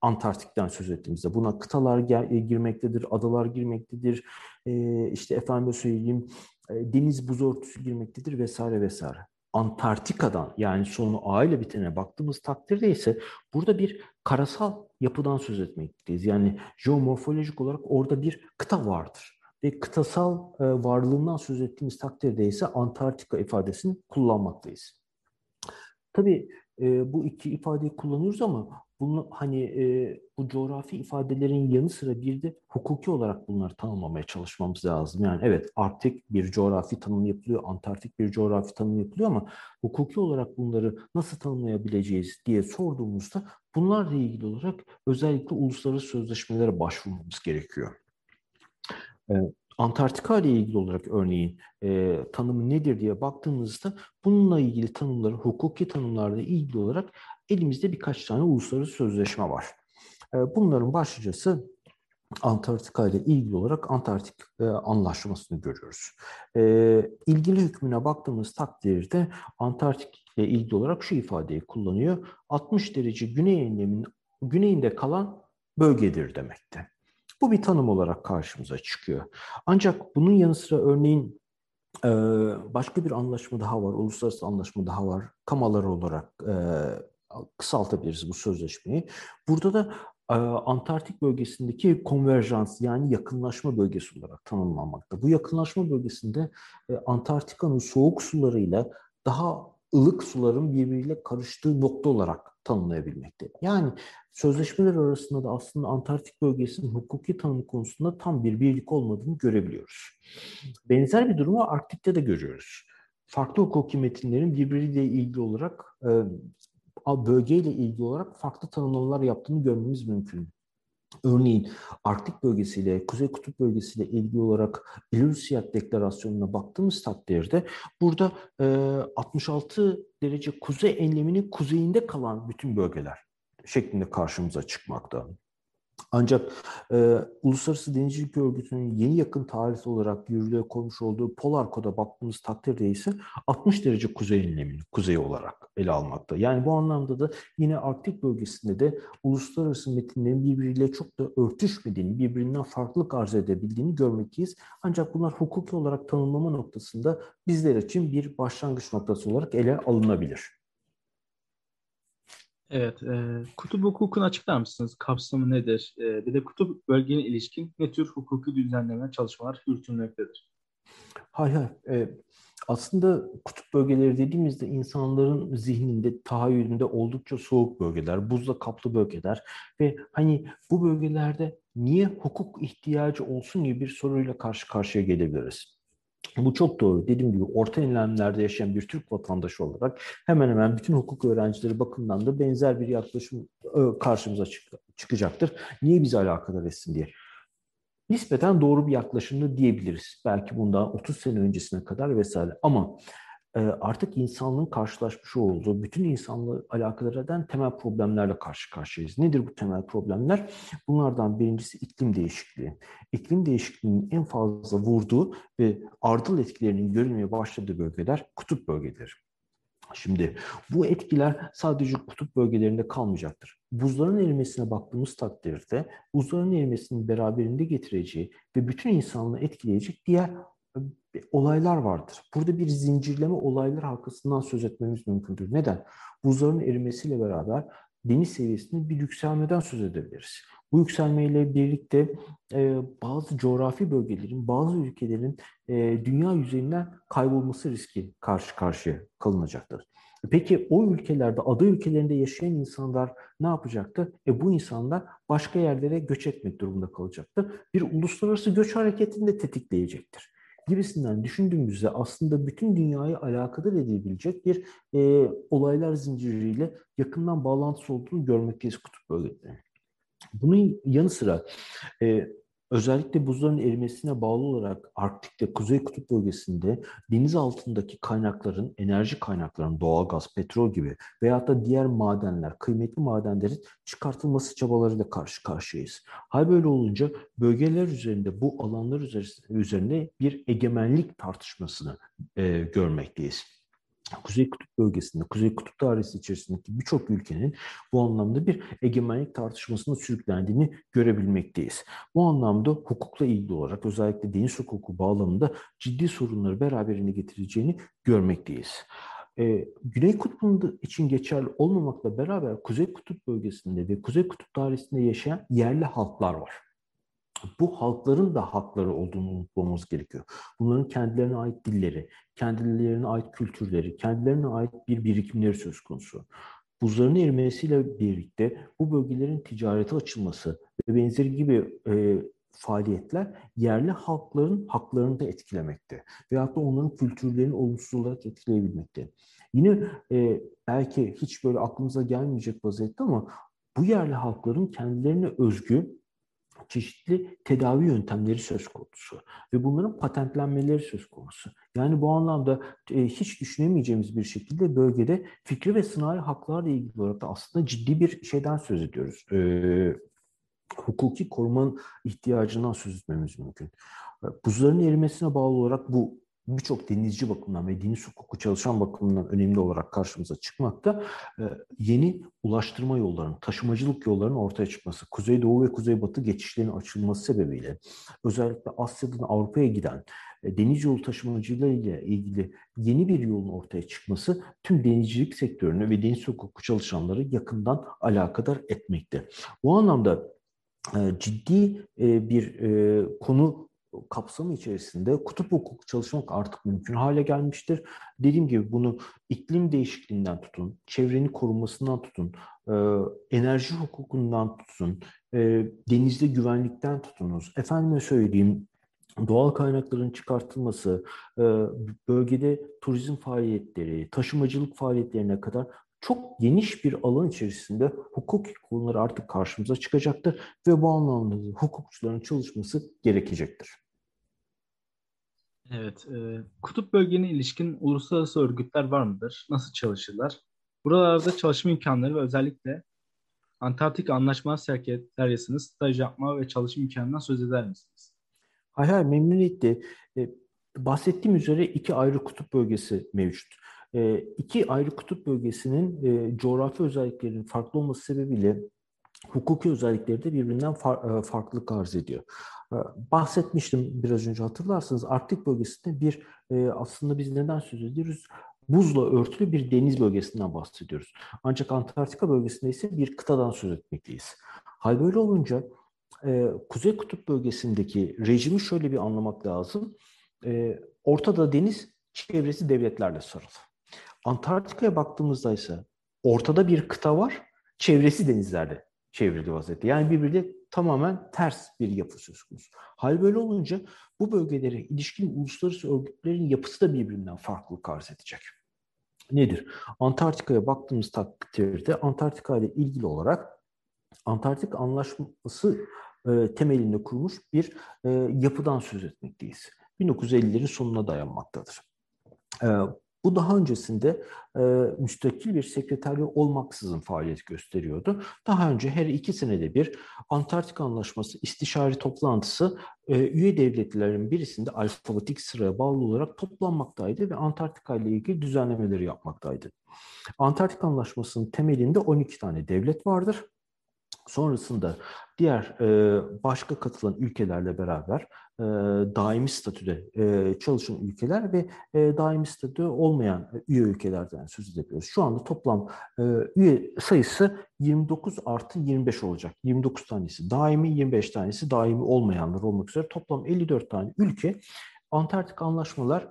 Antarktik'ten söz ettiğimizde buna kıtalar girmektedir, adalar girmektedir, e, işte efendim söyleyeyim e, deniz buz örtüsü girmektedir vesaire vesaire. Antarktika'dan yani sonu A ile bitene baktığımız takdirde ise burada bir karasal yapıdan söz etmekteyiz. Yani jeomorfolojik olarak orada bir kıta vardır ve kıtasal e, varlığından söz ettiğimiz takdirde ise Antarktika ifadesini kullanmaktayız. Tabii e, bu iki ifadeyi kullanıyoruz ama bunu hani e, bu coğrafi ifadelerin yanı sıra bir de hukuki olarak bunları tanımlamaya çalışmamız lazım. Yani evet Arktik bir coğrafi tanım yapılıyor, Antarktik bir coğrafi tanım yapılıyor ama hukuki olarak bunları nasıl tanımlayabileceğiz diye sorduğumuzda bunlarla ilgili olarak özellikle uluslararası sözleşmelere başvurmamız gerekiyor. E, Antarktika ile ilgili olarak örneğin e, tanımı nedir diye baktığımızda bununla ilgili tanımları, hukuki tanımlarla ilgili olarak elimizde birkaç tane uluslararası sözleşme var. E, bunların başlıcası Antarktika ile ilgili olarak Antarktik e, Anlaşması'nı görüyoruz. E, ilgili hükmüne baktığımız takdirde Antarktik ile ilgili olarak şu ifadeyi kullanıyor. 60 derece güney enleminin güneyinde kalan bölgedir demekte. Bu bir tanım olarak karşımıza çıkıyor. Ancak bunun yanı sıra örneğin başka bir anlaşma daha var, uluslararası anlaşma daha var. Kamalar olarak kısaltabiliriz bu sözleşmeyi. Burada da Antarktik bölgesindeki konverjans yani yakınlaşma bölgesi olarak tanımlanmakta. Bu yakınlaşma bölgesinde Antarktika'nın soğuk sularıyla daha ılık suların birbiriyle karıştığı nokta olarak tanımlayabilmekte. Yani sözleşmeler arasında da aslında Antarktik bölgesinin hukuki tanımı konusunda tam bir birlik olmadığını görebiliyoruz. Benzer bir durumu Arktik'te de görüyoruz. Farklı hukuki metinlerin birbiriyle ilgili olarak bölgeyle ilgili olarak farklı tanımlamalar yaptığını görmemiz mümkün. Örneğin Arktik bölgesiyle, Kuzey Kutup bölgesiyle ilgili olarak Ilulissat Deklarasyonu'na baktığımız takdirde burada e, 66 derece kuzey enleminin kuzeyinde kalan bütün bölgeler şeklinde karşımıza çıkmakta. Ancak e, Uluslararası Denizcilik Örgütü'nün yeni yakın tarih olarak yürürlüğe koymuş olduğu Polar Kod'a baktığımız takdirde ise 60 derece kuzey enlemini kuzey olarak ele almakta. Yani bu anlamda da yine Arktik bölgesinde de uluslararası metinlerin birbiriyle çok da örtüşmediğini, birbirinden farklılık arz edebildiğini görmekteyiz. Ancak bunlar hukuki olarak tanımlama noktasında bizler için bir başlangıç noktası olarak ele alınabilir. Evet, e, kutup hukukunu açıklar mısınız? Kapsamı nedir? E, bir de kutup bölgene ilişkin ne tür hukuki düzenleme çalışmalar yürütülmektedir? Hay hay. E, aslında kutup bölgeleri dediğimizde insanların zihninde, tahayyülünde oldukça soğuk bölgeler, buzla kaplı bölgeler ve hani bu bölgelerde niye hukuk ihtiyacı olsun gibi bir soruyla karşı karşıya gelebiliriz. Bu çok doğru. Dediğim gibi orta enlemlerde yaşayan bir Türk vatandaşı olarak hemen hemen bütün hukuk öğrencileri bakımından da benzer bir yaklaşım karşımıza çıkacaktır. Niye bizi alakadar etsin diye. Nispeten doğru bir yaklaşımda diyebiliriz. Belki bundan 30 sene öncesine kadar vesaire. Ama artık insanlığın karşılaşmış olduğu bütün insanlığı alakadar eden temel problemlerle karşı karşıyayız. Nedir bu temel problemler? Bunlardan birincisi iklim değişikliği. İklim değişikliğinin en fazla vurduğu ve ardıl etkilerinin görülmeye başladığı bölgeler kutup bölgeleri. Şimdi bu etkiler sadece kutup bölgelerinde kalmayacaktır. Buzların erimesine baktığımız takdirde buzların erimesinin beraberinde getireceği ve bütün insanlığı etkileyecek diğer olaylar vardır. Burada bir zincirleme olaylar halkasından söz etmemiz mümkündür. Neden? Buzların erimesiyle beraber deniz seviyesinde bir yükselmeden söz edebiliriz. Bu yükselmeyle birlikte e, bazı coğrafi bölgelerin, bazı ülkelerin e, dünya yüzeyinden kaybolması riski karşı karşıya kalınacaktır. Peki o ülkelerde, ada ülkelerinde yaşayan insanlar ne yapacaktı? E bu insanlar başka yerlere göç etmek durumunda kalacaktır. Bir uluslararası göç hareketini de tetikleyecektir gibisinden düşündüğümüzde aslında bütün dünyayı alakadar edebilecek bir e, olaylar zinciriyle yakından bağlantısı olduğunu görmekteyiz kutup bölgelerinde. Bunun yanı sıra e, Özellikle buzların erimesine bağlı olarak Arktik'te, Kuzey Kutup bölgesinde deniz altındaki kaynakların, enerji kaynaklarının, doğalgaz, petrol gibi veyahut da diğer madenler, kıymetli madenlerin çıkartılması çabalarıyla karşı karşıyayız. Hal böyle olunca bölgeler üzerinde, bu alanlar üzerinde bir egemenlik tartışmasını e, görmekteyiz. Kuzey Kutup bölgesinde, Kuzey Kutup dairesi içerisindeki birçok ülkenin bu anlamda bir egemenlik tartışmasına sürüklendiğini görebilmekteyiz. Bu anlamda hukukla ilgili olarak özellikle deniz hukuku bağlamında ciddi sorunları beraberinde getireceğini görmekteyiz. Ee, Güney Kutbu'nun için geçerli olmamakla beraber Kuzey Kutup bölgesinde ve Kuzey Kutup dairesinde yaşayan yerli halklar var bu halkların da hakları olduğunu unutmamamız gerekiyor. Bunların kendilerine ait dilleri, kendilerine ait kültürleri, kendilerine ait bir birikimleri söz konusu. buzların erimesiyle birlikte bu bölgelerin ticarete açılması ve benzeri gibi e, faaliyetler yerli halkların haklarını da etkilemekte. Veyahut da onların kültürlerini olumsuz olarak etkileyebilmekte. Yine e, belki hiç böyle aklımıza gelmeyecek vaziyette ama bu yerli halkların kendilerine özgü çeşitli tedavi yöntemleri söz konusu ve bunların patentlenmeleri söz konusu. Yani bu anlamda e, hiç düşünemeyeceğimiz bir şekilde bölgede fikri ve sınai haklarla ilgili olarak da aslında ciddi bir şeyden söz ediyoruz. E, hukuki korumanın ihtiyacından söz etmemiz mümkün. Buzların erimesine bağlı olarak bu birçok denizci bakımından ve deniz hukuku çalışan bakımından önemli olarak karşımıza çıkmakta. Ee, yeni ulaştırma yollarının, taşımacılık yollarının ortaya çıkması, kuzeydoğu ve kuzeybatı geçişlerin açılması sebebiyle özellikle Asya'dan Avrupa'ya giden e, deniz yolu taşımacılığı ilgili yeni bir yolun ortaya çıkması tüm denizcilik sektörünü ve deniz hukuku çalışanları yakından alakadar etmekte. Bu anlamda e, ciddi e, bir konu kapsamı içerisinde kutup hukuku çalışmak artık mümkün hale gelmiştir. Dediğim gibi bunu iklim değişikliğinden tutun, çevrenin korunmasından tutun, e, enerji hukukundan tutun, e, denizde güvenlikten tutunuz. Efendime söyleyeyim doğal kaynakların çıkartılması, e, bölgede turizm faaliyetleri, taşımacılık faaliyetlerine kadar çok geniş bir alan içerisinde hukuk konuları artık karşımıza çıkacaktır ve bu anlamda hukukçuların çalışması gerekecektir. Evet, e, kutup bölgene ilişkin uluslararası örgütler var mıdır? Nasıl çalışırlar? Buralarda çalışma imkanları ve özellikle Antarktik Anlaşma Sekreteryası'nın staj yapma ve çalışma imkanından söz eder misiniz? Hay hay memnuniyetle. E, bahsettiğim üzere iki ayrı kutup bölgesi mevcut. E, iki ayrı kutup bölgesinin e, coğrafi özelliklerinin farklı olması sebebiyle hukuki özellikleri de birbirinden far, e, farklılık arz ediyor. E, bahsetmiştim biraz önce hatırlarsınız Arktik bölgesinde bir e, aslında biz neden söz ediyoruz? Buzla örtülü bir deniz bölgesinden bahsediyoruz. Ancak Antarktika bölgesinde ise bir kıtadan söz etmekteyiz. Hal böyle olunca Kuzey Kutup bölgesindeki rejimi şöyle bir anlamak lazım. Ortada deniz, çevresi devletlerle sarılı. Antarktika'ya baktığımızda ise ortada bir kıta var, çevresi denizlerle çevrili vaziyette. Yani birbiriyle tamamen ters bir yapı söz konusu. Hal böyle olunca bu bölgelere ilişkin uluslararası örgütlerin yapısı da birbirinden farklılık arz edecek. Nedir? Antarktika'ya baktığımız takdirde Antarktika ile ilgili olarak Antarktik Anlaşması e, temelinde kurulmuş bir e, yapıdan söz etmekteyiz. 1950'lerin sonuna dayanmaktadır. E, bu daha öncesinde e, müstakil bir sekreterliği olmaksızın faaliyet gösteriyordu. Daha önce her iki senede bir Antarktika Anlaşması istişare toplantısı e, üye devletlerin birisinde alfabetik sıraya bağlı olarak toplanmaktaydı ve Antarktika ile ilgili düzenlemeleri yapmaktaydı. Antarktika Anlaşması'nın temelinde 12 tane devlet vardır. Sonrasında diğer e, başka katılan ülkelerle beraber e, daimi statüde e, çalışan ülkeler ve e, daimi statü olmayan üye ülkelerden söz edebiliyoruz. Şu anda toplam e, üye sayısı 29 artı 25 olacak. 29 tanesi daimi, 25 tanesi daimi olmayanlar olmak üzere toplam 54 tane ülke Antarktik anlaşmalar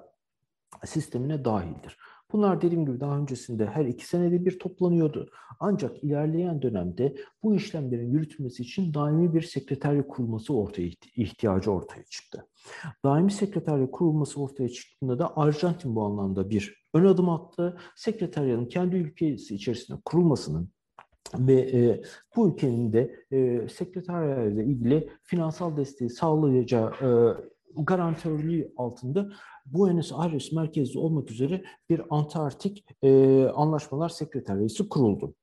sistemine dahildir. Bunlar dediğim gibi daha öncesinde her iki senede bir toplanıyordu. Ancak ilerleyen dönemde bu işlemlerin yürütülmesi için daimi bir sekreterlik kurulması ortaya ihtiyacı ortaya çıktı. Daimi sekreterlik kurulması ortaya çıktığında da Arjantin bu anlamda bir ön adım attı. Sekreteryanın kendi ülkesi içerisinde kurulmasının ve e, bu ülkenin de e, sekreterya ile ilgili finansal desteği sağlayacağı e, garantörlüğü altında Buenos Aires merkezli olmak üzere bir Antarktik e, Anlaşmalar Sekreteriyesi kuruldu.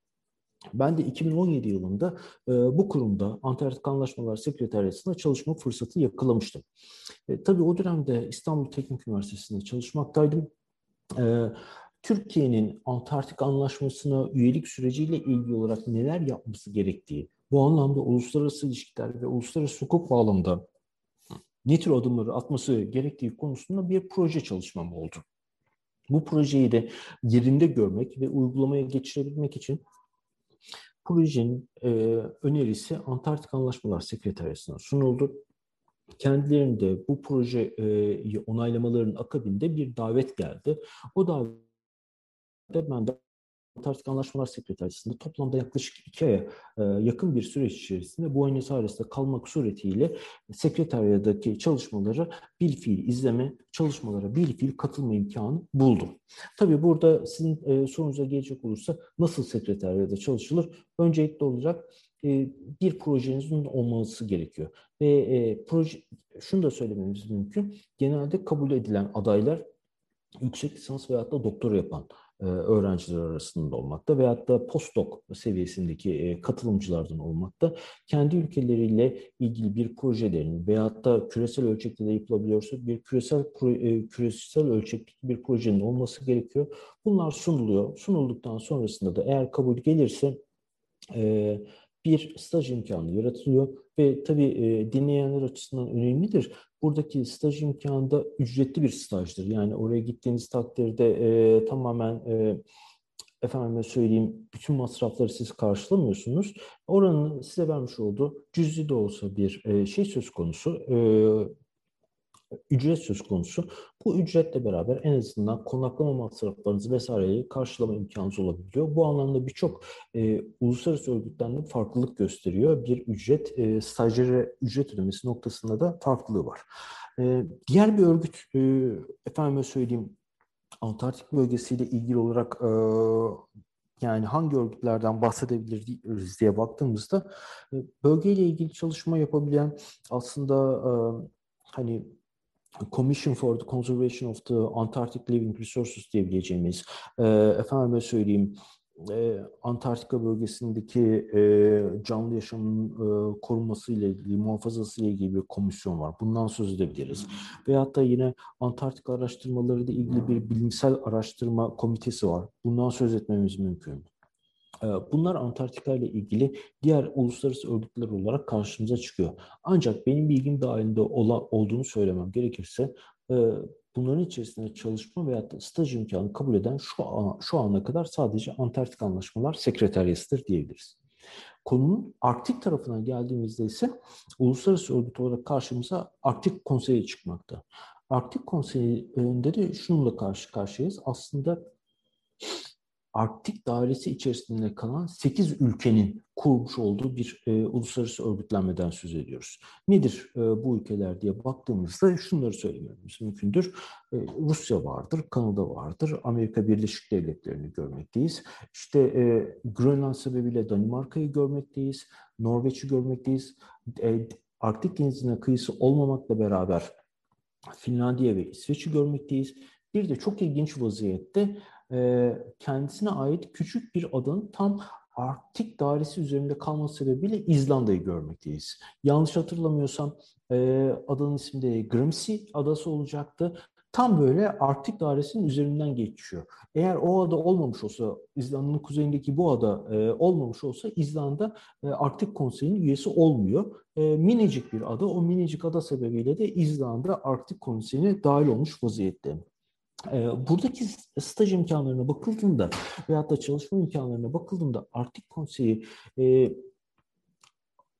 Ben de 2017 yılında e, bu kurumda Antarktik Anlaşmalar Sekreteriyası'nda çalışma fırsatı yakalamıştım. E, tabii o dönemde İstanbul Teknik Üniversitesi'nde çalışmaktaydım. E, Türkiye'nin Antarktik Anlaşması'na üyelik süreciyle ilgili olarak neler yapması gerektiği, bu anlamda uluslararası ilişkiler ve uluslararası hukuk bağlamında tür adımları atması gerektiği konusunda bir proje çalışmam oldu. Bu projeyi de yerinde görmek ve uygulamaya geçirebilmek için projenin e, önerisi Antarktik Anlaşmalar Sekreteriyası'na sunuldu. Kendilerinde bu projeyi onaylamalarının akabinde bir davet geldi. O davette ben de Antarktik Anlaşmalar Sekreterisi'nde toplamda yaklaşık iki aya e, yakın bir süreç içerisinde Buenos Aires'te kalmak suretiyle sekreteriyadaki çalışmaları bil fiil izleme, çalışmalara bil fiil katılma imkanı buldum. Tabii burada sizin e, sorunuza gelecek olursa nasıl sekreteriyada çalışılır? Öncelikli olarak e, bir projenizin olması gerekiyor. Ve e, proje, şunu da söylememiz mümkün. Genelde kabul edilen adaylar yüksek lisans veyahut da doktora yapan öğrenciler arasında olmakta veyahut da postdoc seviyesindeki e, katılımcılardan olmakta. Kendi ülkeleriyle ilgili bir projelerin veyahut da küresel ölçekte de yapılabiliyorsa bir küresel e, küresel ölçekteki bir projenin olması gerekiyor. Bunlar sunuluyor. Sunulduktan sonrasında da eğer kabul gelirse bir staj imkanı yaratılıyor ve tabii dinleyenler açısından önemlidir. Buradaki staj imkanı da ücretli bir stajdır. Yani oraya gittiğiniz takdirde e, tamamen e, efendime söyleyeyim bütün masrafları siz karşılamıyorsunuz. Oranın size vermiş olduğu cüzi de olsa bir e, şey söz konusu. E, ücret söz konusu. Bu ücretle beraber en azından konaklama masraflarınızı vesaireyi karşılama imkanınız olabiliyor. Bu anlamda birçok e, uluslararası örgütlerden farklılık gösteriyor. Bir ücret, e, stajyere ücret ödemesi noktasında da farklılığı var. E, diğer bir örgüt, e, efendime söyleyeyim, Antarktik bölgesiyle ilgili olarak e, yani hangi örgütlerden bahsedebiliriz diye baktığımızda e, bölgeyle ilgili çalışma yapabilen aslında e, hani Commission for the Conservation of the Antarctic Living Resources diyebileceğimiz, e, efendime söyleyeyim, e, Antarktika bölgesindeki e, canlı yaşamın e, korunması ile ilgili, muhafazası ile ilgili bir komisyon var. Bundan söz edebiliriz. Veyahut da yine Antarktika araştırmaları ile ilgili bir bilimsel araştırma komitesi var. Bundan söz etmemiz mümkün. Ee, bunlar Antarktika ile ilgili diğer uluslararası örgütler olarak karşımıza çıkıyor. Ancak benim bilgim dahilinde olduğunu söylemem gerekirse e, bunların içerisinde çalışma veya staj imkanı kabul eden şu, an, şu ana kadar sadece Antarktik Anlaşmalar Sekreteriyası'dır diyebiliriz. Konunun Arktik tarafına geldiğimizde ise uluslararası örgüt olarak karşımıza Arktik Konseyi çıkmakta. Arktik Konseyi'nde de şununla karşı karşıyayız. Aslında Arktik dairesi içerisinde kalan 8 ülkenin kurmuş olduğu bir e, uluslararası örgütlenmeden söz ediyoruz. Nedir e, bu ülkeler diye baktığımızda şunları söylememiz mümkündür. E, Rusya vardır, Kanada vardır, Amerika Birleşik Devletleri'ni görmekteyiz. İşte e, Grönland sebebiyle Danimarka'yı görmekteyiz, Norveç'i görmekteyiz. E, Arktik denizine kıyısı olmamakla beraber Finlandiya ve İsveç'i görmekteyiz. Bir de çok ilginç vaziyette e, kendisine ait küçük bir adanın tam Arktik dairesi üzerinde kalması sebebiyle İzlanda'yı görmekteyiz. Yanlış hatırlamıyorsam e, adanın ismi de Grimsey adası olacaktı. Tam böyle Arktik dairesinin üzerinden geçiyor. Eğer o ada olmamış olsa, İzlanda'nın kuzeyindeki bu ada e, olmamış olsa İzlanda e, Arktik Konseyi'nin üyesi olmuyor. Minicik bir ada, o minicik ada sebebiyle de İzlanda Arktik Konseyi'ne dahil olmuş vaziyette. Ee, buradaki staj imkanlarına bakıldığında veyahut da çalışma imkanlarına bakıldığında Arktik Konseyi e,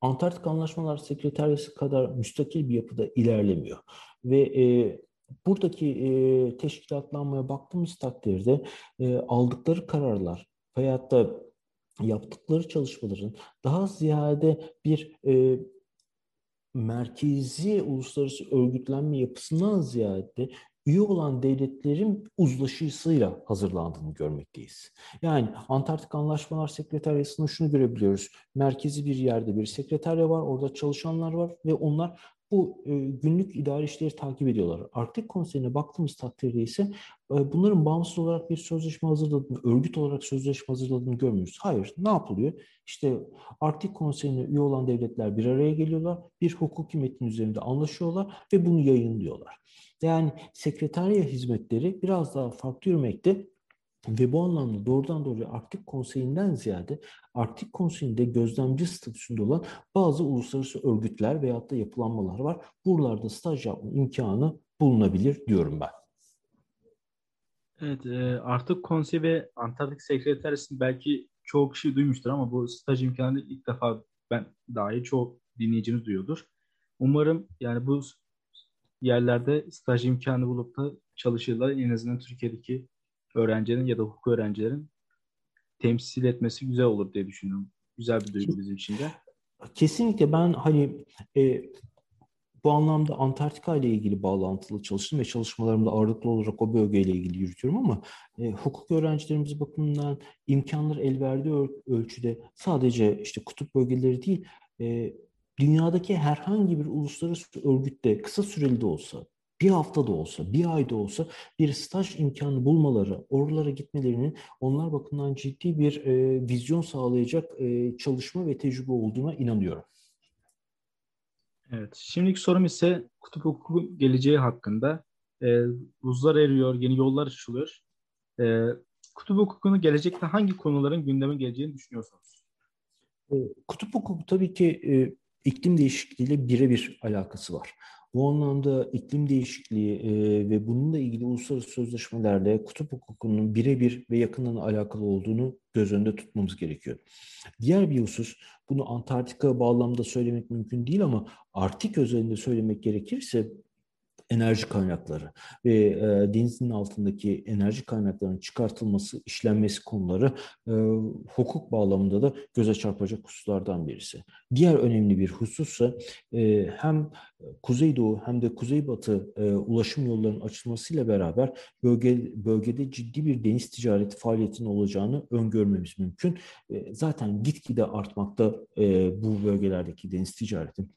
Antarktik Anlaşmalar Sekreteriyası kadar müstakil bir yapıda ilerlemiyor. Ve e, buradaki e, teşkilatlanmaya baktığımız takdirde e, aldıkları kararlar veyahut da yaptıkları çalışmaların daha ziyade bir e, merkezi uluslararası örgütlenme yapısından ziyade üye olan devletlerin uzlaşısıyla hazırlandığını görmekteyiz. Yani Antarktik Anlaşmalar Sekreteryası'nda şunu görebiliyoruz. Merkezi bir yerde bir sekreterya var, orada çalışanlar var ve onlar bu e, günlük idari işleri takip ediyorlar. Arktik Konseyi'ne baktığımız takdirde ise e, bunların bağımsız olarak bir sözleşme hazırladığını, örgüt olarak sözleşme hazırladığını görmüyoruz. Hayır, ne yapılıyor? İşte Arktik Konseyi'ne üye olan devletler bir araya geliyorlar, bir hukuki metin üzerinde anlaşıyorlar ve bunu yayınlıyorlar. Yani sekreterya hizmetleri biraz daha farklı yürümekte ve bu anlamda doğrudan doğruya Arktik Konseyi'nden ziyade Arktik Konseyi'nde gözlemci statüsünde olan bazı uluslararası örgütler veyahut da yapılanmalar var. Buralarda staj yapma imkanı bulunabilir diyorum ben. Evet, e, Arktik Konseyi ve Antarktik Sekreterisi belki çoğu kişi duymuştur ama bu staj imkanını ilk defa ben dahi çoğu dinleyiciniz duyuyordur. Umarım yani bu yerlerde staj imkanı bulup da çalışırlar. En azından Türkiye'deki öğrencilerin ya da hukuk öğrencilerin temsil etmesi güzel olur diye düşünüyorum. Güzel bir duygu bizim için de. Kesinlikle ben hani e, bu anlamda Antarktika ile ilgili bağlantılı çalıştım ve çalışmalarımda ağırlıklı olarak o bölgeyle ilgili yürütüyorum ama e, hukuk öğrencilerimiz bakımından imkanları el verdiği ölçüde sadece işte kutup bölgeleri değil e, dünyadaki herhangi bir uluslararası örgütte kısa süreli de olsa bir hafta da olsa, bir ayda olsa bir staj imkanı bulmaları, oralara gitmelerinin onlar bakımından ciddi bir e, vizyon sağlayacak e, çalışma ve tecrübe olduğuna inanıyorum. Evet. Şimdiki sorum ise kutup hukuku geleceği hakkında. E, buzlar eriyor, yeni yollar açılıyor. E, kutup hukukunu gelecekte hangi konuların gündeme geleceğini düşünüyorsunuz? E, kutup hukuku tabii ki e, iklim değişikliğiyle birebir alakası var. Bu anlamda iklim değişikliği e, ve bununla ilgili uluslararası sözleşmelerde kutup hukukunun birebir ve yakından alakalı olduğunu göz önünde tutmamız gerekiyor. Diğer bir husus, bunu Antarktika bağlamda söylemek mümkün değil ama Arktik özelinde söylemek gerekirse enerji kaynakları ve e, denizin altındaki enerji kaynaklarının çıkartılması, işlenmesi konuları e, hukuk bağlamında da göze çarpacak hususlardan birisi. Diğer önemli bir husussa e, hem Kuzeydoğu hem de Kuzeybatı e, ulaşım yollarının açılmasıyla beraber bölge, bölgede ciddi bir deniz ticareti faaliyetinin olacağını öngörmemiz mümkün. E, zaten gitgide artmakta e, bu bölgelerdeki deniz ticaretin.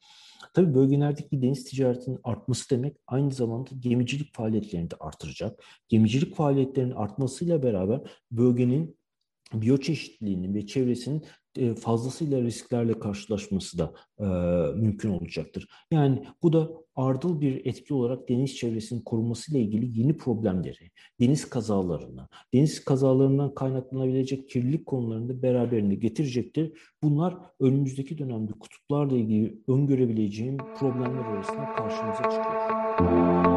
Tabii bölgelerdeki deniz ticaretinin artması demek aynı zamanda gemicilik faaliyetlerini de artıracak. Gemicilik faaliyetlerinin artmasıyla beraber bölgenin biyoçeşitliliğinin ve çevresinin fazlasıyla risklerle karşılaşması da e, mümkün olacaktır. Yani bu da ardıl bir etki olarak deniz çevresinin korunmasıyla ilgili yeni problemleri, deniz kazalarını, deniz kazalarından kaynaklanabilecek kirlilik konularını beraberinde getirecektir. Bunlar önümüzdeki dönemde kutuplarla ilgili öngörebileceğim problemler arasında karşımıza çıkıyor.